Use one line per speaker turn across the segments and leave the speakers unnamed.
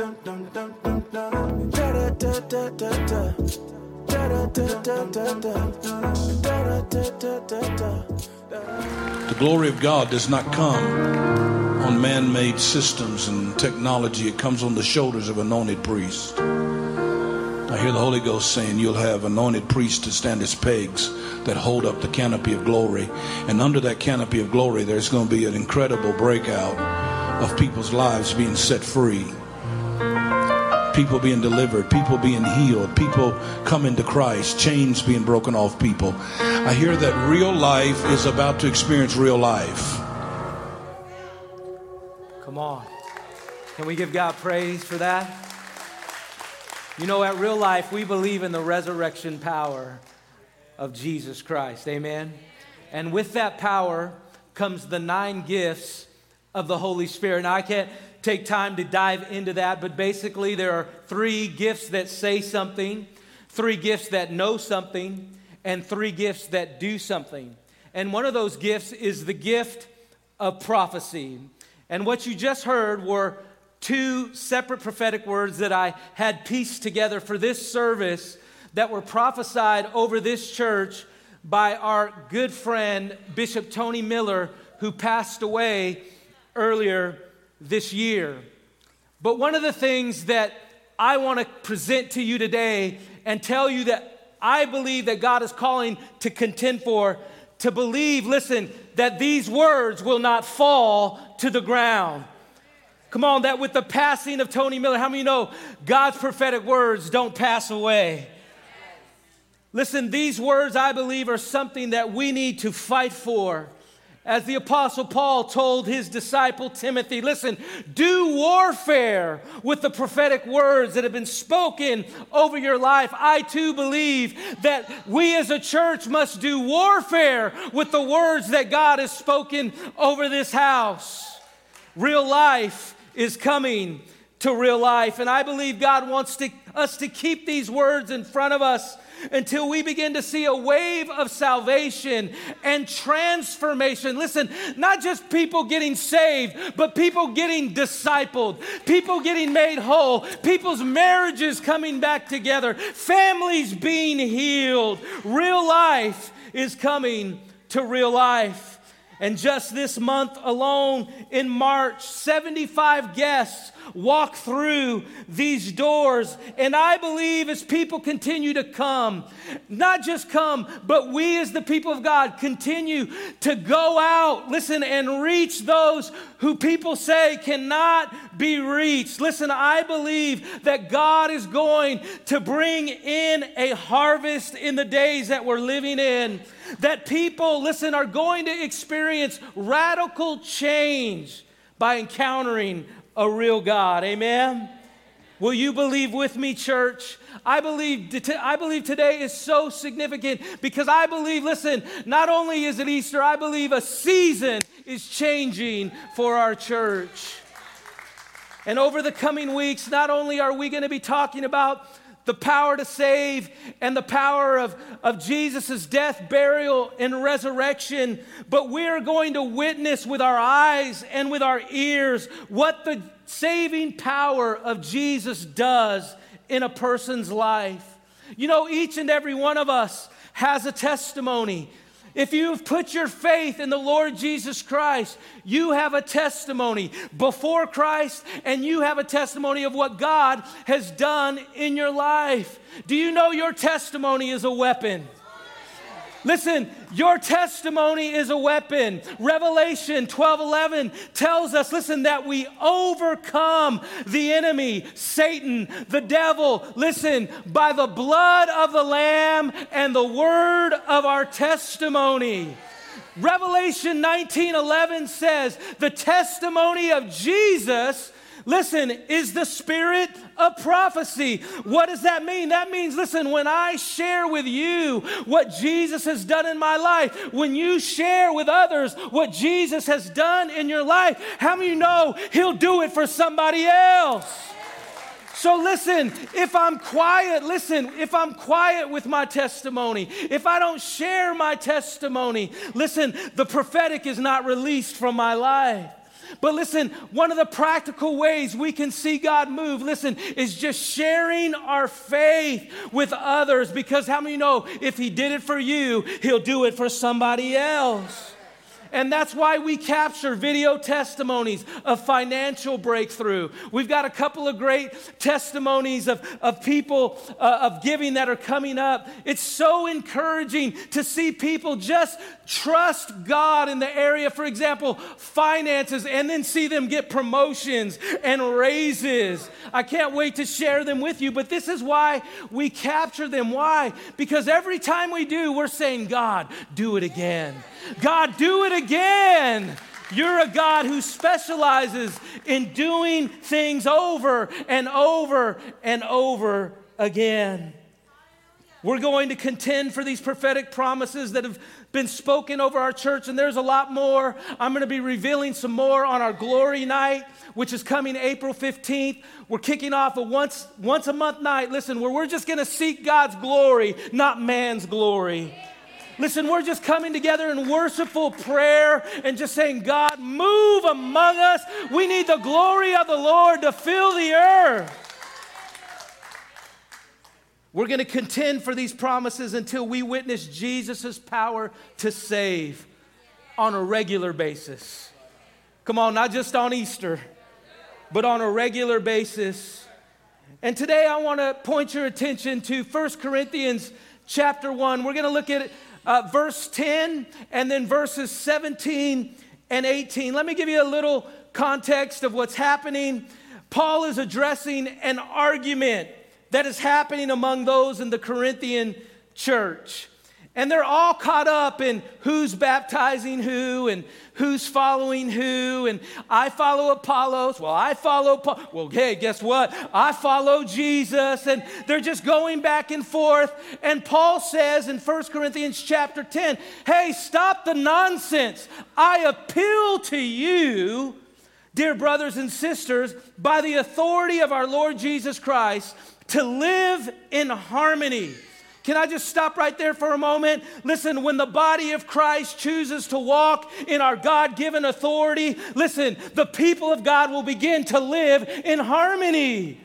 The glory of God does not come on man made systems and technology, it comes on the shoulders of anointed priests. I hear the Holy Ghost saying you'll have anointed priests to stand as pegs that hold up the canopy of glory. And under that canopy of glory, there's going to be an incredible breakout of people's lives being set free people being delivered, people being healed, people coming to Christ, chains being broken off people. I hear that real life is about to experience real life.
Come on. Can we give God praise for that? You know, at real life, we believe in the resurrection power of Jesus Christ. Amen. And with that power comes the nine gifts of the Holy Spirit. Now, I can't take time to dive into that, but basically, there are three gifts that say something, three gifts that know something, and three gifts that do something. And one of those gifts is the gift of prophecy. And what you just heard were two separate prophetic words that I had pieced together for this service that were prophesied over this church by our good friend, Bishop Tony Miller, who passed away earlier this year. But one of the things that I want to present to you today and tell you that I believe that God is calling to contend for, to believe, listen, that these words will not fall to the ground. Come on, that with the passing of Tony Miller, how many know God's prophetic words don't pass away? Listen, these words I believe are something that we need to fight for. As the Apostle Paul told his disciple Timothy, listen, do warfare with the prophetic words that have been spoken over your life. I too believe that we as a church must do warfare with the words that God has spoken over this house. Real life is coming to real life, and I believe God wants to, us to keep these words in front of us until we begin to see a wave of salvation and transformation. Listen, not just people getting saved, but people getting discipled, people getting made whole, people's marriages coming back together, families being healed. Real life is coming to real life. And just this month alone, in March, 75 guests walk through these doors. And I believe as people continue to come, not just come, but we as the people of God continue to go out, listen, and reach those who people say cannot be reached. Listen, I believe that God is going to bring in a harvest in the days that we're living in that people, listen, are going to experience radical change by encountering a real God. Amen? Will you believe with me, church? I believe, I believe today is so significant because I believe, listen, not only is it Easter, I believe a season is changing for our church. And over the coming weeks, not only are we going to be talking about the power to save and the power of, of Jesus' death, burial, and resurrection. But we're going to witness with our eyes and with our ears what the saving power of Jesus does in a person's life. You know, each and every one of us has a testimony. If you've put your faith in the Lord Jesus Christ, you have a testimony before Christ and you have a testimony of what God has done in your life. Do you know your testimony is a weapon? Listen, your testimony is a weapon. Revelation 12 11 tells us, listen, that we overcome the enemy, Satan, the devil, listen, by the blood of the Lamb and the word of our testimony. Revelation 19 11 says, the testimony of Jesus listen, is the spirit of prophecy. What does that mean? That means, listen, when I share with you what Jesus has done in my life, when you share with others what Jesus has done in your life, how many you know He'll do it for somebody else? So listen, if I'm quiet, listen, if I'm quiet with my testimony, if I don't share my testimony, listen, the prophetic is not released from my life. But listen, one of the practical ways we can see God move, listen, is just sharing our faith with others because how many know if He did it for you, He'll do it for somebody else? And that's why we capture video testimonies of financial breakthrough. We've got a couple of great testimonies of, of people uh, of giving that are coming up. It's so encouraging to see people just trust God in the area, for example, finances, and then see them get promotions and raises. I can't wait to share them with you, but this is why we capture them. Why? Because every time we do, we're saying, God, do it again. God, do it again. You're a God who specializes in doing things over and over and over again. We're going to contend for these prophetic promises that have been spoken over our church, and there's a lot more. I'm going to be revealing some more on our glory night, which is coming April 15th. We're kicking off a once, once a month night, listen, where we're just going to seek God's glory, not man's glory. Listen, we're just coming together in worshipful prayer and just saying, God, move among us. We need the glory of the Lord to fill the earth. We're going to contend for these promises until we witness Jesus' power to save on a regular basis. Come on, not just on Easter, but on a regular basis. And today I want to point your attention to 1 Corinthians chapter 1. We're going to look at uh, verse 10 and then verses 17 and 18. Let me give you a little context of what's happening. Paul is addressing an argument that is happening among those in the Corinthian church. And they're all caught up in who's baptizing who and who's following who. And I follow Apollos. Well, I follow Paul. Well, hey, guess what? I follow Jesus. And they're just going back and forth. And Paul says in 1 Corinthians chapter 10, hey, stop the nonsense. I appeal to you, dear brothers and sisters, by the authority of our Lord Jesus Christ, to live in harmony can I just stop right there for a moment? Listen, when the body of Christ chooses to walk in our God given authority, listen, the people of God will begin to live in harmony.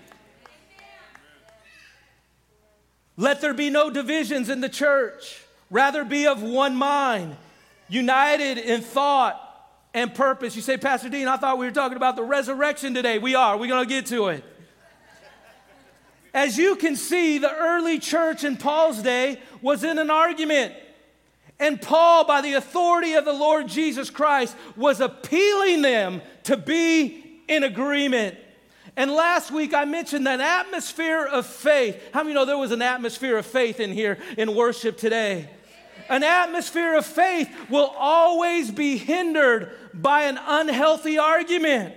Let there be no divisions in the church, rather, be of one mind, united in thought and purpose. You say, Pastor Dean, I thought we were talking about the resurrection today. We are. We're going to get to it. As you can see, the early church in Paul's day was in an argument. And Paul, by the authority of the Lord Jesus Christ, was appealing them to be in agreement. And last week I mentioned that atmosphere of faith. How many know there was an atmosphere of faith in here in worship today? An atmosphere of faith will always be hindered by an unhealthy argument.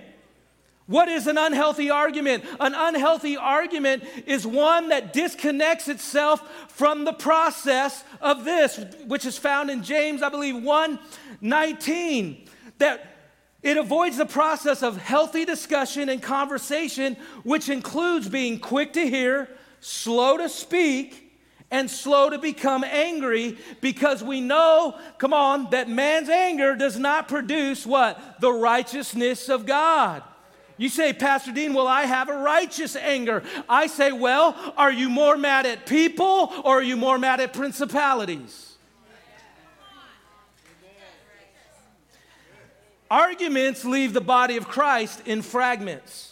What is an unhealthy argument? An unhealthy argument is one that disconnects itself from the process of this, which is found in James, I believe, 1 19. That it avoids the process of healthy discussion and conversation, which includes being quick to hear, slow to speak, and slow to become angry because we know, come on, that man's anger does not produce what? The righteousness of God. You say, Pastor Dean, well, I have a righteous anger. I say, well, are you more mad at people or are you more mad at principalities? Arguments leave the body of Christ in fragments.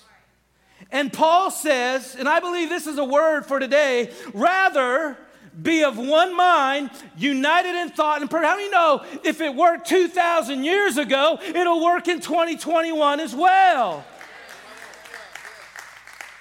And Paul says, and I believe this is a word for today, rather be of one mind, united in thought and prayer. How do you know if it worked 2,000 years ago, it'll work in 2021 as well?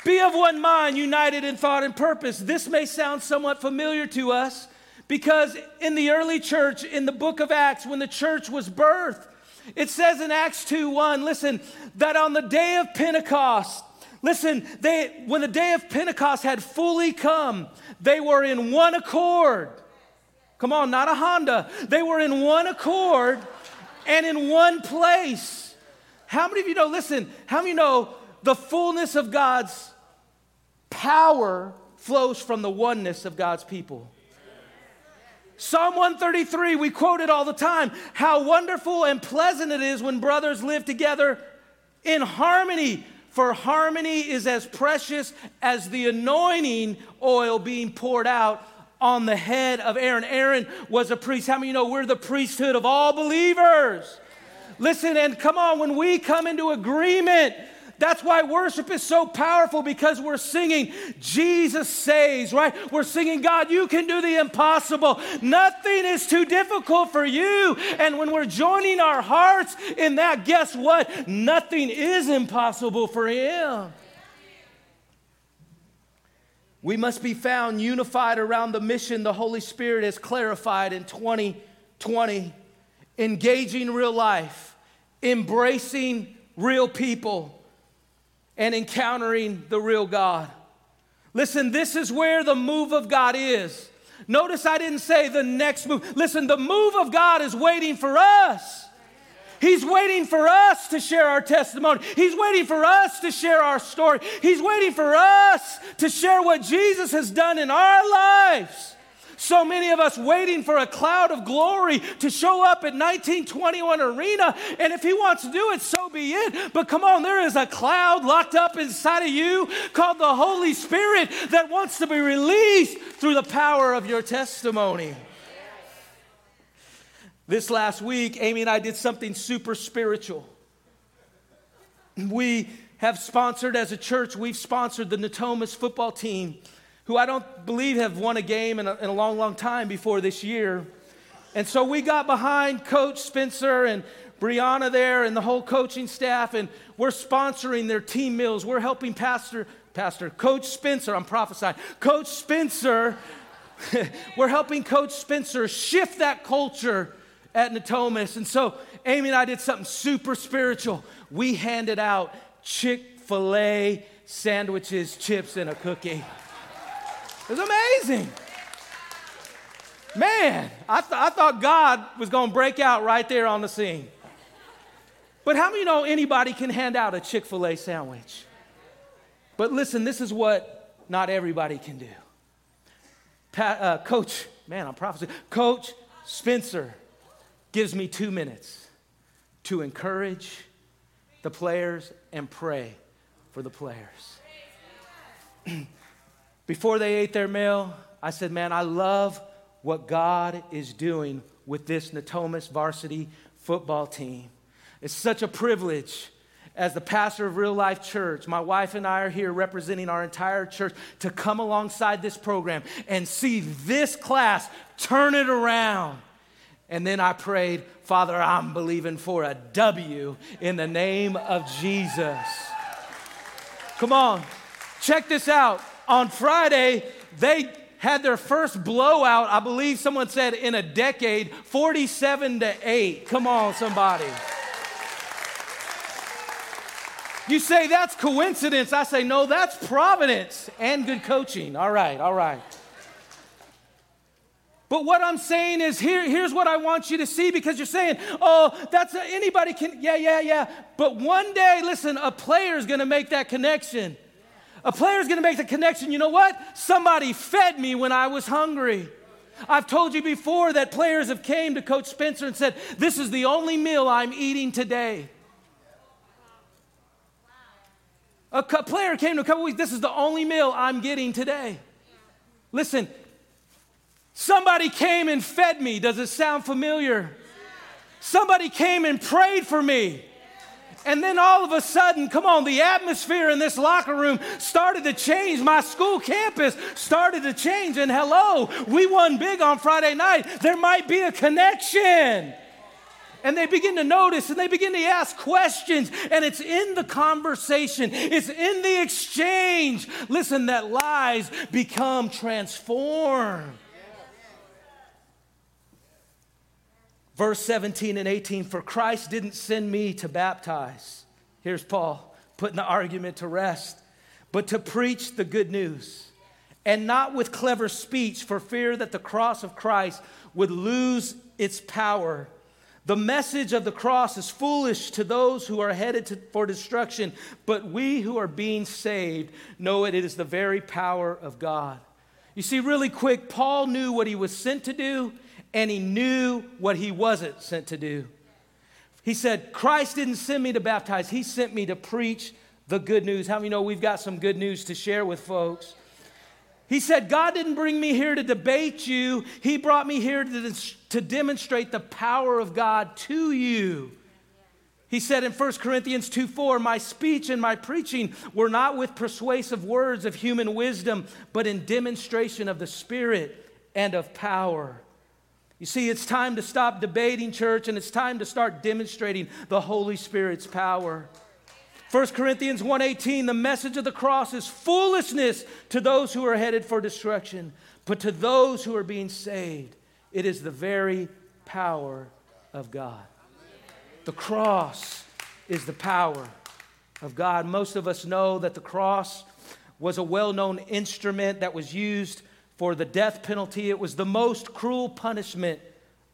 Be of one mind, united in thought and purpose. This may sound somewhat familiar to us because in the early church, in the book of Acts, when the church was birthed, it says in Acts 2 1, listen, that on the day of Pentecost, listen, they, when the day of Pentecost had fully come, they were in one accord. Come on, not a Honda. They were in one accord and in one place. How many of you know, listen, how many know the fullness of God's Power flows from the oneness of God's people. Psalm 133, we quote it all the time. How wonderful and pleasant it is when brothers live together in harmony. For harmony is as precious as the anointing oil being poured out on the head of Aaron. Aaron was a priest. How many of you know we're the priesthood of all believers? Listen, and come on, when we come into agreement, that's why worship is so powerful because we're singing, Jesus saves, right? We're singing, God, you can do the impossible. Nothing is too difficult for you. And when we're joining our hearts in that, guess what? Nothing is impossible for Him. We must be found unified around the mission the Holy Spirit has clarified in 2020, engaging real life, embracing real people, and encountering the real God. Listen, this is where the move of God is. Notice I didn't say the next move. Listen, the move of God is waiting for us. He's waiting for us to share our testimony. He's waiting for us to share our story. He's waiting for us to share what Jesus has done in our lives. So many of us waiting for a cloud of glory to show up at 1921 Arena. And if he wants to do it, so be it. But come on, there is a cloud locked up inside of you called the Holy Spirit that wants to be released through the power of your testimony. This last week, Amy and I did something super spiritual. We have sponsored, as a church, we've sponsored the Natomas football team, who I don't believe have won a game in a, in a long, long time before this year. And so we got behind Coach Spencer and Brianna there and the whole coaching staff, and we're sponsoring their team meals. We're helping Pastor, Pastor, Coach Spencer, I'm prophesying, Coach Spencer, we're helping Coach Spencer shift that culture at Natomas. And so Amy and I did something super spiritual. We handed out Chick fil A sandwiches, chips, and a cookie. It was amazing. Man, I, th- I thought God was going to break out right there on the scene. But how many know anybody can hand out a Chick fil A sandwich? But listen, this is what not everybody can do. Pa- uh, Coach, man, I'm prophesying. Coach Spencer gives me two minutes to encourage the players and pray for the players. Before they ate their meal, I said, Man, I love what God is doing with this Natomas varsity football team. It's such a privilege as the pastor of Real Life Church, my wife and I are here representing our entire church to come alongside this program and see this class turn it around. And then I prayed, Father, I'm believing for a W in the name of Jesus. Come on, check this out. On Friday, they had their first blowout, I believe someone said in a decade, 47 to 8. Come on, somebody. You say that's coincidence. I say, no, that's providence and good coaching. All right, all right. But what I'm saying is, here, here's what I want you to see because you're saying, oh, that's a, anybody can, yeah, yeah, yeah. But one day, listen, a player is going to make that connection. A player is going to make the connection. You know what? Somebody fed me when I was hungry. I've told you before that players have came to Coach Spencer and said, "This is the only meal I'm eating today." A player came to a couple weeks. This is the only meal I'm getting today. Listen, Somebody came and fed me. Does it sound familiar? Somebody came and prayed for me. And then all of a sudden, come on, the atmosphere in this locker room started to change. My school campus started to change. And hello, we won big on Friday night. There might be a connection. And they begin to notice and they begin to ask questions. And it's in the conversation, it's in the exchange. Listen, that lies become transformed. Verse 17 and 18 For Christ didn't send me to baptize. Here's Paul putting the argument to rest, but to preach the good news. And not with clever speech, for fear that the cross of Christ would lose its power. The message of the cross is foolish to those who are headed to, for destruction, but we who are being saved know it, it is the very power of God. You see, really quick, Paul knew what he was sent to do, and he knew what he wasn't sent to do. He said, Christ didn't send me to baptize, He sent me to preach the good news. How many know we've got some good news to share with folks? He said, God didn't bring me here to debate you, He brought me here to, to demonstrate the power of God to you. He said in 1 Corinthians 2 4, My speech and my preaching were not with persuasive words of human wisdom, but in demonstration of the Spirit and of power. You see, it's time to stop debating, church, and it's time to start demonstrating the Holy Spirit's power. 1 Corinthians 1:18 the message of the cross is foolishness to those who are headed for destruction but to those who are being saved it is the very power of God. The cross is the power of God. Most of us know that the cross was a well-known instrument that was used for the death penalty. It was the most cruel punishment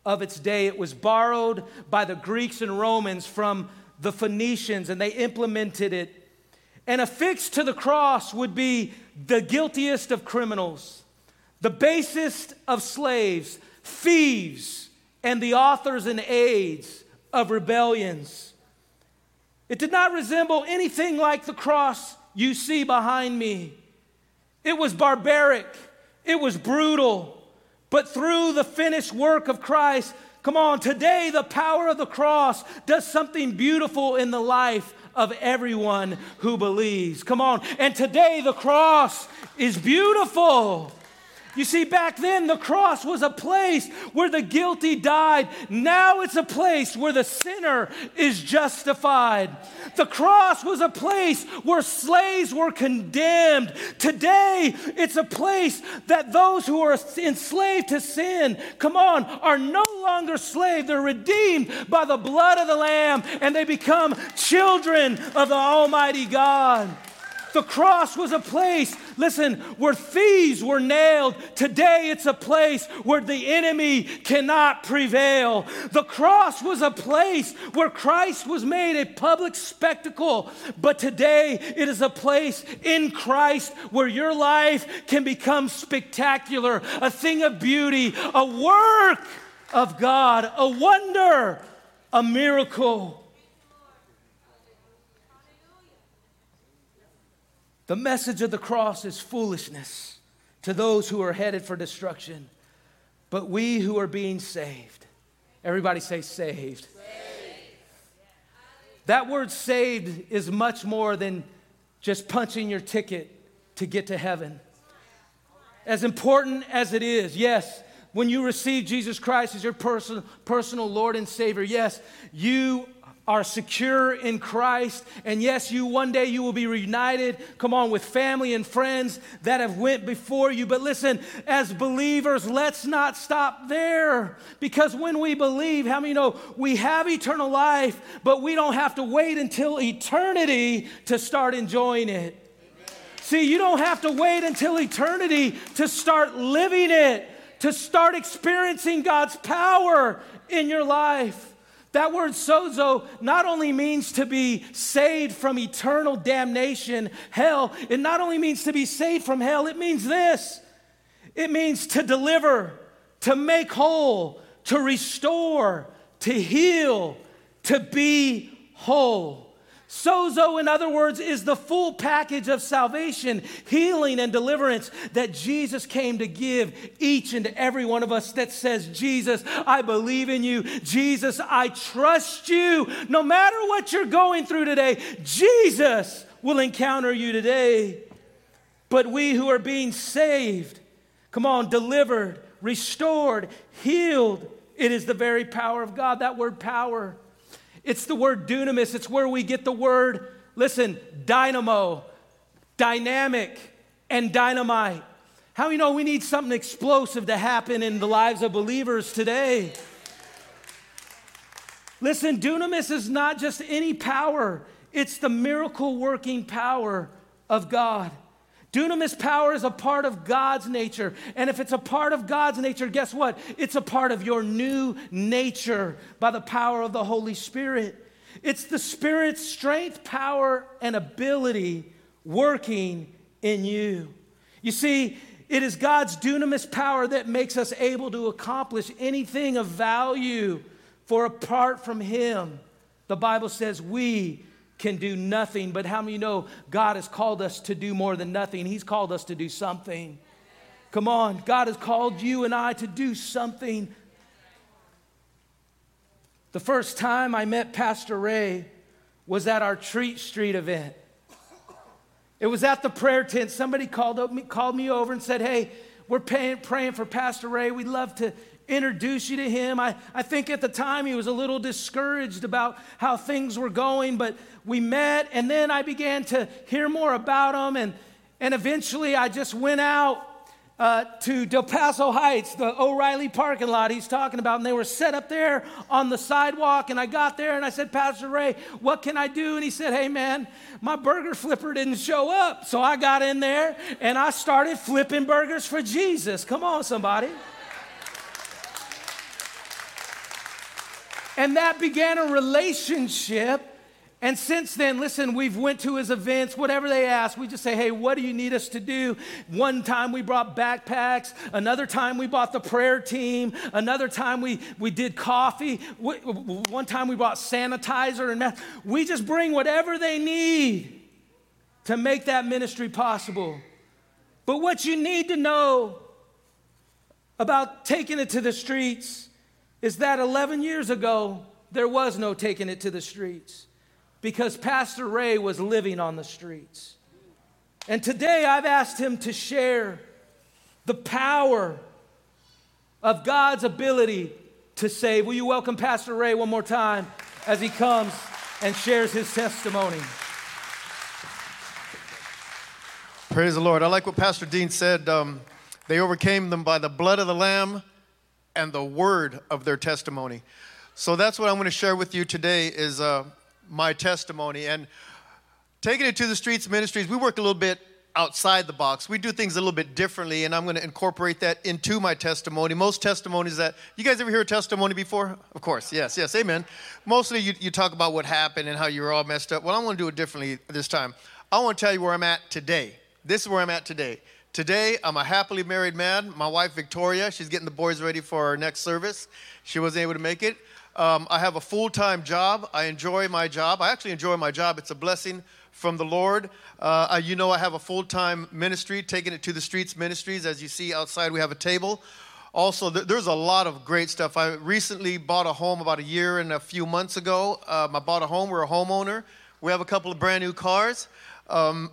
of its day. It was borrowed by the Greeks and Romans from the Phoenicians and they implemented it. And affixed to the cross would be the guiltiest of criminals, the basest of slaves, thieves, and the authors and aides of rebellions. It did not resemble anything like the cross you see behind me. It was barbaric, it was brutal, but through the finished work of Christ, Come on, today the power of the cross does something beautiful in the life of everyone who believes. Come on, and today the cross is beautiful. You see, back then the cross was a place where the guilty died. Now it's a place where the sinner is justified. The cross was a place where slaves were condemned. Today it's a place that those who are enslaved to sin, come on, are no longer slaves. They're redeemed by the blood of the Lamb and they become children of the Almighty God. The cross was a place, listen, where thieves were nailed. Today it's a place where the enemy cannot prevail. The cross was a place where Christ was made a public spectacle. But today it is a place in Christ where your life can become spectacular, a thing of beauty, a work of God, a wonder, a miracle. The message of the cross is foolishness to those who are headed for destruction, but we who are being saved, everybody say saved. saved. That word saved is much more than just punching your ticket to get to heaven. As important as it is, yes, when you receive Jesus Christ as your person, personal Lord and Savior, yes, you are secure in Christ and yes you one day you will be reunited come on with family and friends that have went before you but listen as believers let's not stop there because when we believe how many know we have eternal life but we don't have to wait until eternity to start enjoying it See, you don't have to wait until eternity to start living it, to start experiencing God's power in your life. That word sozo not only means to be saved from eternal damnation, hell, it not only means to be saved from hell, it means this it means to deliver, to make whole, to restore, to heal, to be whole. Sozo, in other words, is the full package of salvation, healing, and deliverance that Jesus came to give each and every one of us that says, Jesus, I believe in you. Jesus, I trust you. No matter what you're going through today, Jesus will encounter you today. But we who are being saved, come on, delivered, restored, healed, it is the very power of God. That word power it's the word dunamis, it's where we get the word, listen, dynamo, dynamic, and dynamite. How you know we need something explosive to happen in the lives of believers today? Listen, dunamis is not just any power, it's the miracle working power of God. Dunamis power is a part of God's nature. And if it's a part of God's nature, guess what? It's a part of your new nature by the power of the Holy Spirit. It's the Spirit's strength, power, and ability working in you. You see, it is God's dunamis power that makes us able to accomplish anything of value, for apart from Him, The Bible says we can do nothing, but how many know God has called us to do more than nothing? He's called us to do something. Come on, God has called you and I to do something. The first time I met Pastor Ray was at our Treat Street event. It was at the prayer tent. Somebody called, me, called me over and said, Hey, we're paying, praying for Pastor Ray. We'd love to introduce you to him. I, I think at the time he was a little discouraged about how things were going, but we met and then I began to hear more about him. And, and eventually I just went out uh, to Del Paso Heights, the O'Reilly parking lot he's talking about, and they were set up there on the sidewalk. And I got there and I said, Pastor Ray, what can I do? And he said, Hey, man, my burger flipper didn't show up. So I got in there and I started flipping burgers for Jesus. Come on, somebody. And that began a relationship and since then, listen, we've went to his events, whatever they ask, we just say, hey, what do you need us to do? One time we brought backpacks. Another time we bought the prayer team. Another time we, we did coffee. One time we bought sanitizer and. We just bring whatever they need to make that ministry possible. But what you need to know about taking it to the streets is that 11 years ago, there was no taking it to the streets because Pastor Ray was living on the streets. And today I've asked him to share the power of God's ability to save. Will you welcome Pastor Ray one more time as he comes and shares his testimony?
Praise the Lord. I like what Pastor Dean said. Um, they overcame them by the blood of the Lamb and the word of their testimony. So that's what I'm going to share with you today is uh, my testimony. And taking it to the streets ministries, we work a little bit outside the box. We do things a little bit differently, and I'm going to incorporate that into my testimony. Most testimonies that you guys ever hear a testimony before? Of course, yes, yes, amen. Mostly you, you talk about what happened and how you were all messed up. Well, I want to do it differently this time. I want to tell you where I'm at today. This is where I'm at today. Today, I'm a happily married man. My wife, Victoria, she's getting the boys ready for our next service. She wasn't able to make it. Um, I have a full time job. I enjoy my job. I actually enjoy my job. It's a blessing from the Lord. Uh, I, you know, I have a full time ministry, taking it to the streets ministries. As you see outside, we have a table. Also, th- there's a lot of great stuff. I recently bought a home about a year and a few months ago. Um, I bought a home. We're a homeowner. We have a couple of brand new cars. Um,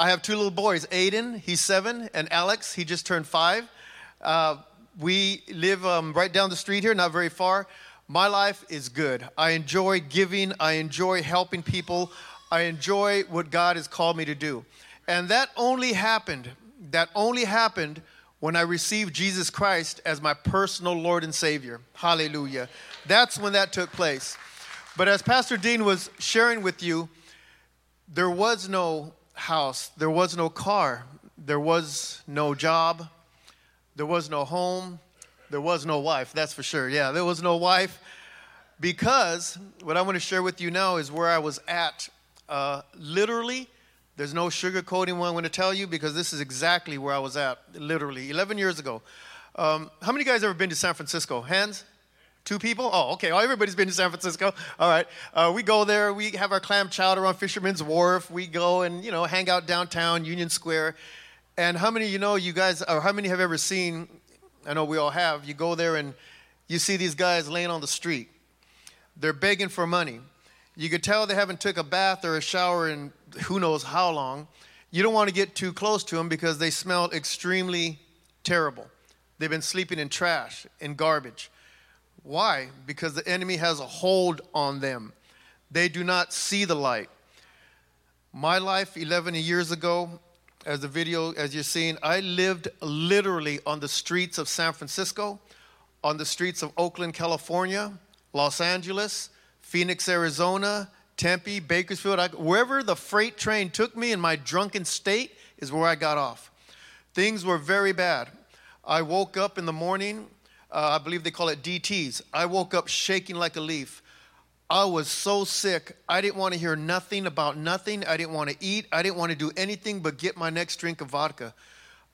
I have two little boys Aiden, he's seven, and Alex, he just turned five. Uh, we live um, right down the street here, not very far. My life is good. I enjoy giving, I enjoy helping people, I enjoy what God has called me to do. And that only happened, that only happened when I received Jesus Christ as my personal Lord and Savior. Hallelujah. That's when that took place. But as Pastor Dean was sharing with you, there was no house, there was no car, there was no job, there was no home, there was no wife, that's for sure. Yeah, there was no wife because what I want to share with you now is where I was at. Uh, literally, there's no sugarcoating what I'm going to tell you because this is exactly where I was at, literally, 11 years ago. Um, how many guys ever been to San Francisco? Hands? Two people? Oh, okay. Everybody's been to San Francisco. All right. Uh, we go there. We have our clam chowder on Fisherman's Wharf. We go and you know hang out downtown Union Square. And how many you know you guys, or how many have ever seen I know we all have. You go there and you see these guys laying on the street. They're begging for money. You could tell they haven't took a bath or a shower in who knows how long. You don't want to get too close to them because they smell extremely terrible. They've been sleeping in trash, in garbage. Why? Because the enemy has a hold on them. They do not see the light. My life 11 years ago, as the video, as you're seeing, I lived literally on the streets of San Francisco, on the streets of Oakland, California, Los Angeles, Phoenix, Arizona, Tempe, Bakersfield, I, wherever the freight train took me in my drunken state is where I got off. Things were very bad. I woke up in the morning, uh, I believe they call it DTs. I woke up shaking like a leaf. I was so sick. I didn't want to hear nothing about nothing. I didn't want to eat. I didn't want to do anything but get my next drink of vodka.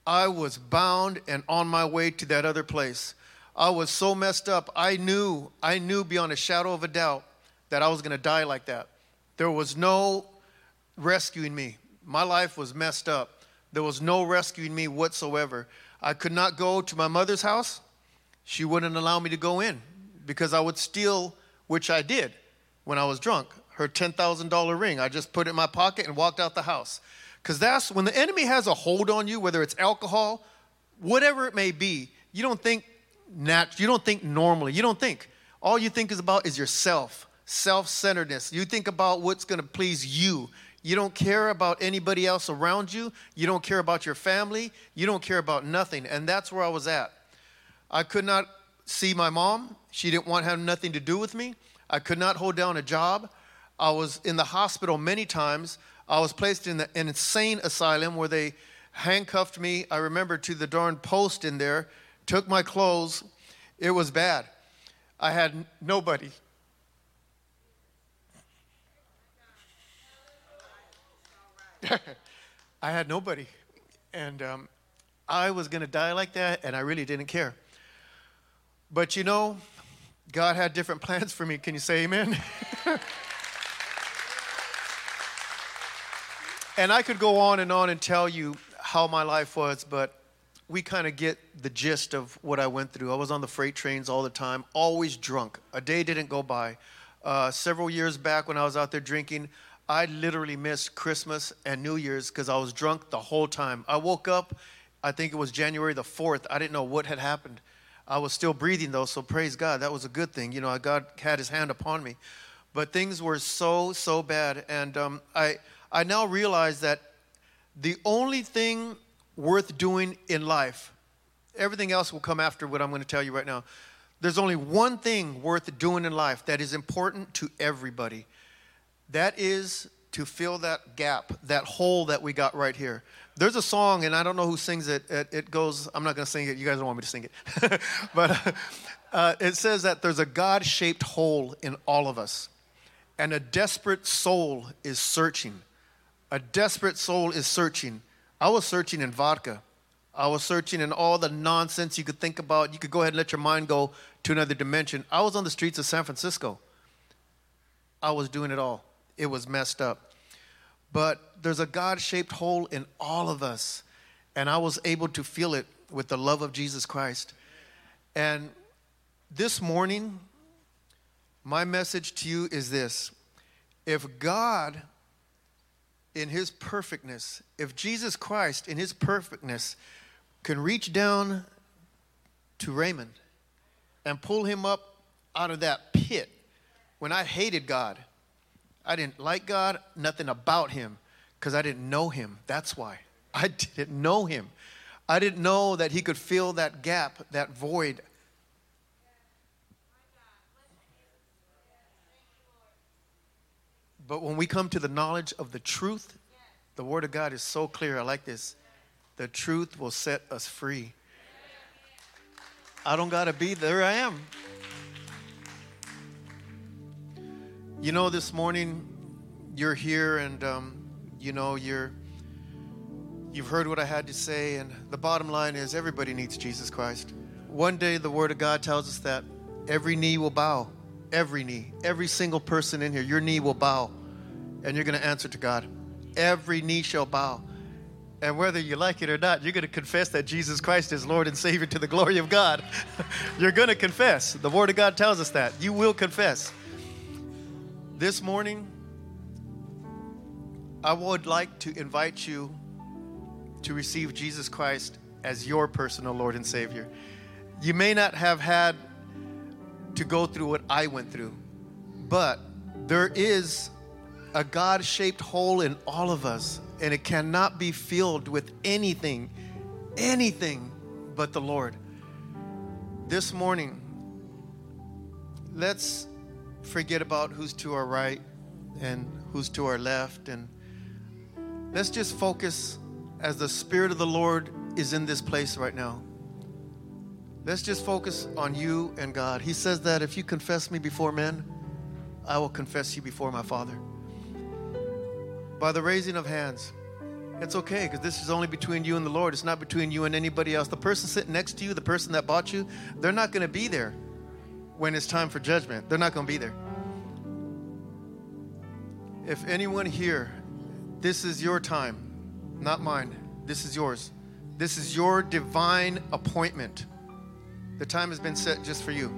I was bound and on my way to that other place. I was so messed up. I knew, I knew beyond a shadow of a doubt that I was going to die like that. There was no rescuing me. My life was messed up. There was no rescuing me whatsoever. I could not go to my mother's house. She wouldn't allow me to go in because I would steal, which I did when I was drunk. Her $10,000 ring. I just put it in my pocket and walked out the house. Because that's when the enemy has a hold on you, whether it's alcohol, whatever it may be, you don't think nat- you don't think normally. You don't think. All you think is about is yourself, self-centeredness. You think about what's going to please you. You don't care about anybody else around you. You don't care about your family. You don't care about nothing. And that's where I was at. I could not see my mom. She didn't want to have nothing to do with me. I could not hold down a job. I was in the hospital many times. I was placed in the, an insane asylum where they handcuffed me. I remember to the darn post in there, took my clothes. It was bad. I had nobody. I had nobody. And um, I was going to die like that, and I really didn't care. But you know, God had different plans for me. Can you say amen? and I could go on and on and tell you how my life was, but we kind of get the gist of what I went through. I was on the freight trains all the time, always drunk. A day didn't go by. Uh, several years back when I was out there drinking, I literally missed Christmas and New Year's because I was drunk the whole time. I woke up, I think it was January the 4th. I didn't know what had happened. I was still breathing though, so praise God. That was a good thing. You know, God had his hand upon me. But things were so, so bad. And um, I, I now realize that the only thing worth doing in life, everything else will come after what I'm going to tell you right now. There's only one thing worth doing in life that is important to everybody. That is to fill that gap, that hole that we got right here. There's a song, and I don't know who sings it. It, it goes, I'm not going to sing it. You guys don't want me to sing it. but uh, it says that there's a God shaped hole in all of us, and a desperate soul is searching. A desperate soul is searching. I was searching in vodka. I was searching in all the nonsense you could think about. You could go ahead and let your mind go to another dimension. I was on the streets of San Francisco. I was doing it all. It was messed up. But there's a God shaped hole in all of us. And I was able to feel it with the love of Jesus Christ. And this morning, my message to you is this if God, in his perfectness, if Jesus Christ, in his perfectness, can reach down to Raymond and pull him up out of that pit when I hated God, I didn't like God, nothing about him, because I didn't know him. That's why. I didn't know him. I didn't know that he could fill that gap, that void. But when we come to the knowledge of the truth, the Word of God is so clear. I like this. The truth will set us free. I don't got to be there, I am. You know, this morning you're here and um, you know you're you've heard what I had to say, and the bottom line is everybody needs Jesus Christ. One day the Word of God tells us that every knee will bow, every knee, every single person in here, your knee will bow, and you're going to answer to God. Every knee shall bow. And whether you like it or not, you're going to confess that Jesus Christ is Lord and Savior to the glory of God. you're going to confess. The Word of God tells us that. You will confess. This morning, I would like to invite you to receive Jesus Christ as your personal Lord and Savior. You may not have had to go through what I went through, but there is a God shaped hole in all of us, and it cannot be filled with anything, anything but the Lord. This morning, let's forget about who's to our right and who's to our left. And let's just focus as the Spirit of the Lord is in this place right now. Let's just focus on you and God. He says that if you confess me before men, I will confess you before my Father. By the raising of hands, it's okay because this is only between you and the Lord. It's not between you and anybody else. The person sitting next to you, the person that bought you, they're not going to be there when it's time for judgment. They're not going to be there. If anyone here, this is your time, not mine, this is yours. This is your divine appointment. The time has been set just for you.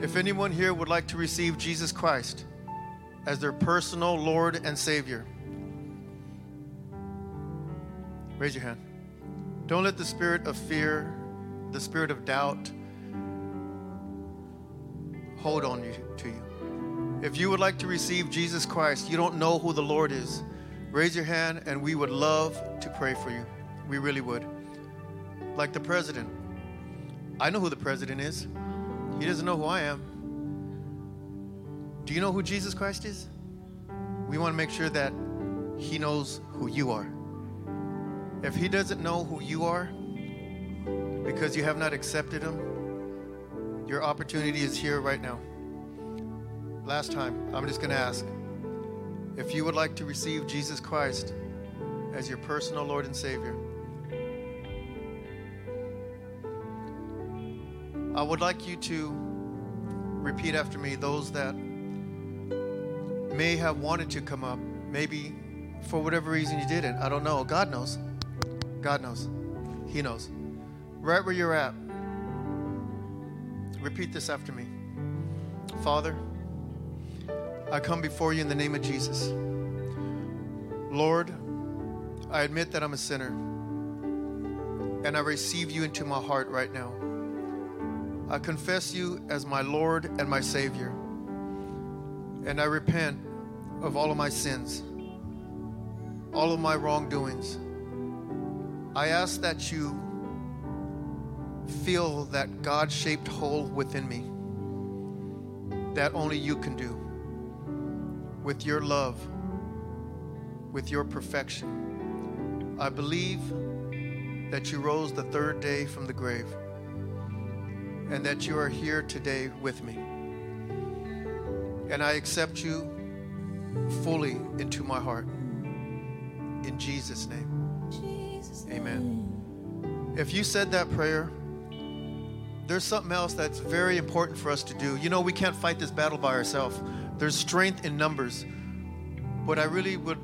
If anyone here would like to receive Jesus Christ as their personal Lord and Savior, raise your hand. Don't let the spirit of fear, the spirit of doubt, hold on to you. If you would like to receive Jesus Christ, you don't know who the Lord is, raise your hand and we would love to pray for you. We really would. Like the president. I know who the president is. He doesn't know who I am. Do you know who Jesus Christ is? We want to make sure that he knows who you are. If he doesn't know who you are because you have not accepted him, your opportunity is here right now. Last time, I'm just going to ask if you would like to receive Jesus Christ as your personal Lord and Savior. I would like you to repeat after me those that may have wanted to come up. Maybe for whatever reason you didn't. I don't know. God knows. God knows. He knows. Right where you're at, repeat this after me. Father, I come before you in the name of Jesus. Lord, I admit that I'm a sinner and I receive you into my heart right now. I confess you as my Lord and my Savior. And I repent of all of my sins, all of my wrongdoings. I ask that you feel that God shaped hole within me that only you can do with your love, with your perfection. I believe that you rose the third day from the grave and that you are here today with me. And I accept you fully into my heart. In Jesus' name. Amen. If you said that prayer, there's something else that's very important for us to do. You know, we can't fight this battle by ourselves, there's strength in numbers. What I really would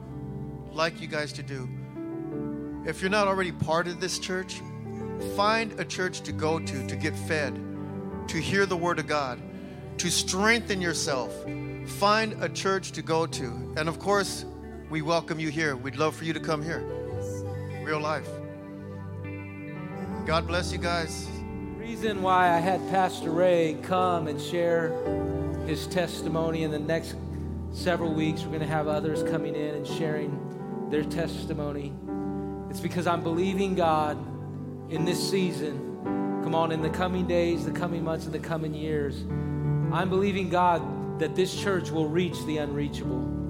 like you guys to do, if you're not already part of this church, find a church to go to to get fed to hear the Word of God, to strengthen yourself. Find a church to go to. And of course, we welcome you here. We'd love for you to come here. Real life. God bless you guys.
Reason why I had Pastor Ray come and share his testimony in the next several weeks, we're going to have others coming in and sharing their testimony. It's because I'm believing God in this season Come on, in the coming days, the coming months, and the coming years, I'm believing God that this church will reach the unreachable.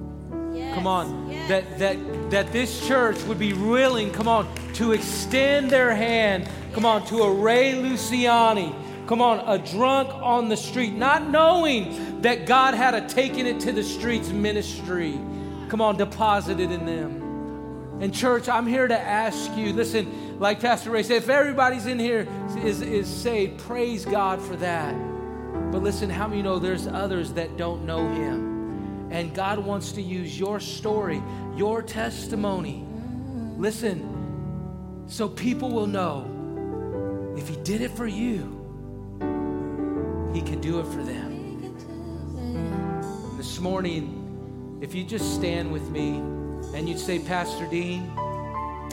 Yes, come on, yes. that, that, that this church would be willing, come on, to extend their hand, come on, to a Ray Luciani, come on, a drunk on the street, not knowing that God had a taking it to the streets ministry, come on, deposited in them. And church, I'm here to ask you, listen, like Pastor Ray said, if everybody's in here is, is saved, praise God for that. But listen, how many know there's others that don't know Him? And God wants to use your story, your testimony. Listen, so people will know if He did it for you, He can do it for them. This morning, if you just stand with me and you'd say, Pastor Dean,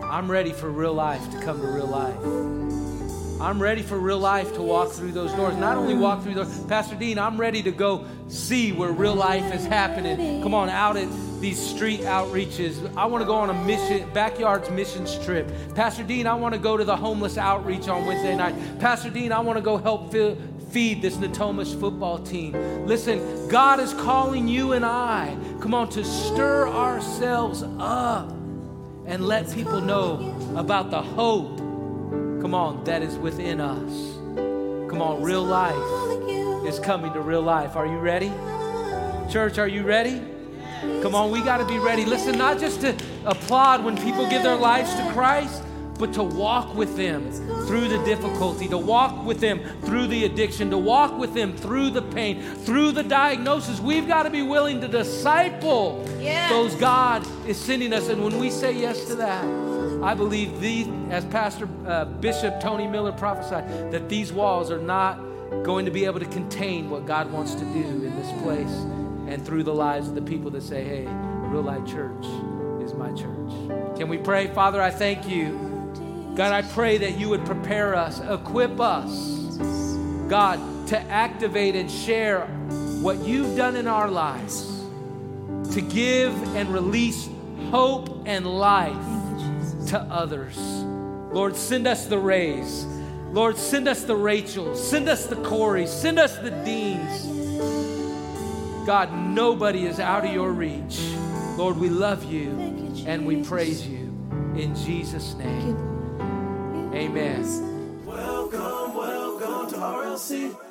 I'm ready for real life to come to real life. I'm ready for real life to walk through those doors. Not only walk through those, Pastor Dean, I'm ready to go see where real life is happening. Come on, out at these street outreaches. I want to go on a mission, backyards missions trip. Pastor Dean, I want to go to the homeless outreach on Wednesday night. Pastor Dean, I want to go help fill, feed this Natomas football team. Listen, God is calling you and I, come on, to stir ourselves up and let people know about the hope, come on, that is within us. Come on, real life is coming to real life. Are you ready? Church, are you ready? Come on, we got to be ready. Listen, not just to applaud when people give their lives to Christ, but to walk with them through the difficulty, to walk with them through the addiction, to walk with them through the pain, through the diagnosis. We've got to be willing to disciple
Yes.
those God is sending us. And when we say yes to that, I believe these, as Pastor uh, Bishop Tony Miller prophesied, that these walls are not going to be able to contain what God wants to do in this place and through the lives of the people that say, hey, Real Life Church is my church. Can we pray? Father, I thank you. God, I pray that you would prepare us, equip us, God, to activate and share what you've done in our lives, to give and release hope and life to others. Lord, send us the Rays. Lord, send us the Rachels. Send us the Coreys. Send us the Deans. God, nobody is out of your reach. Lord, we love you and we praise you. In Jesus' name, amen.
Welcome, welcome to RLC.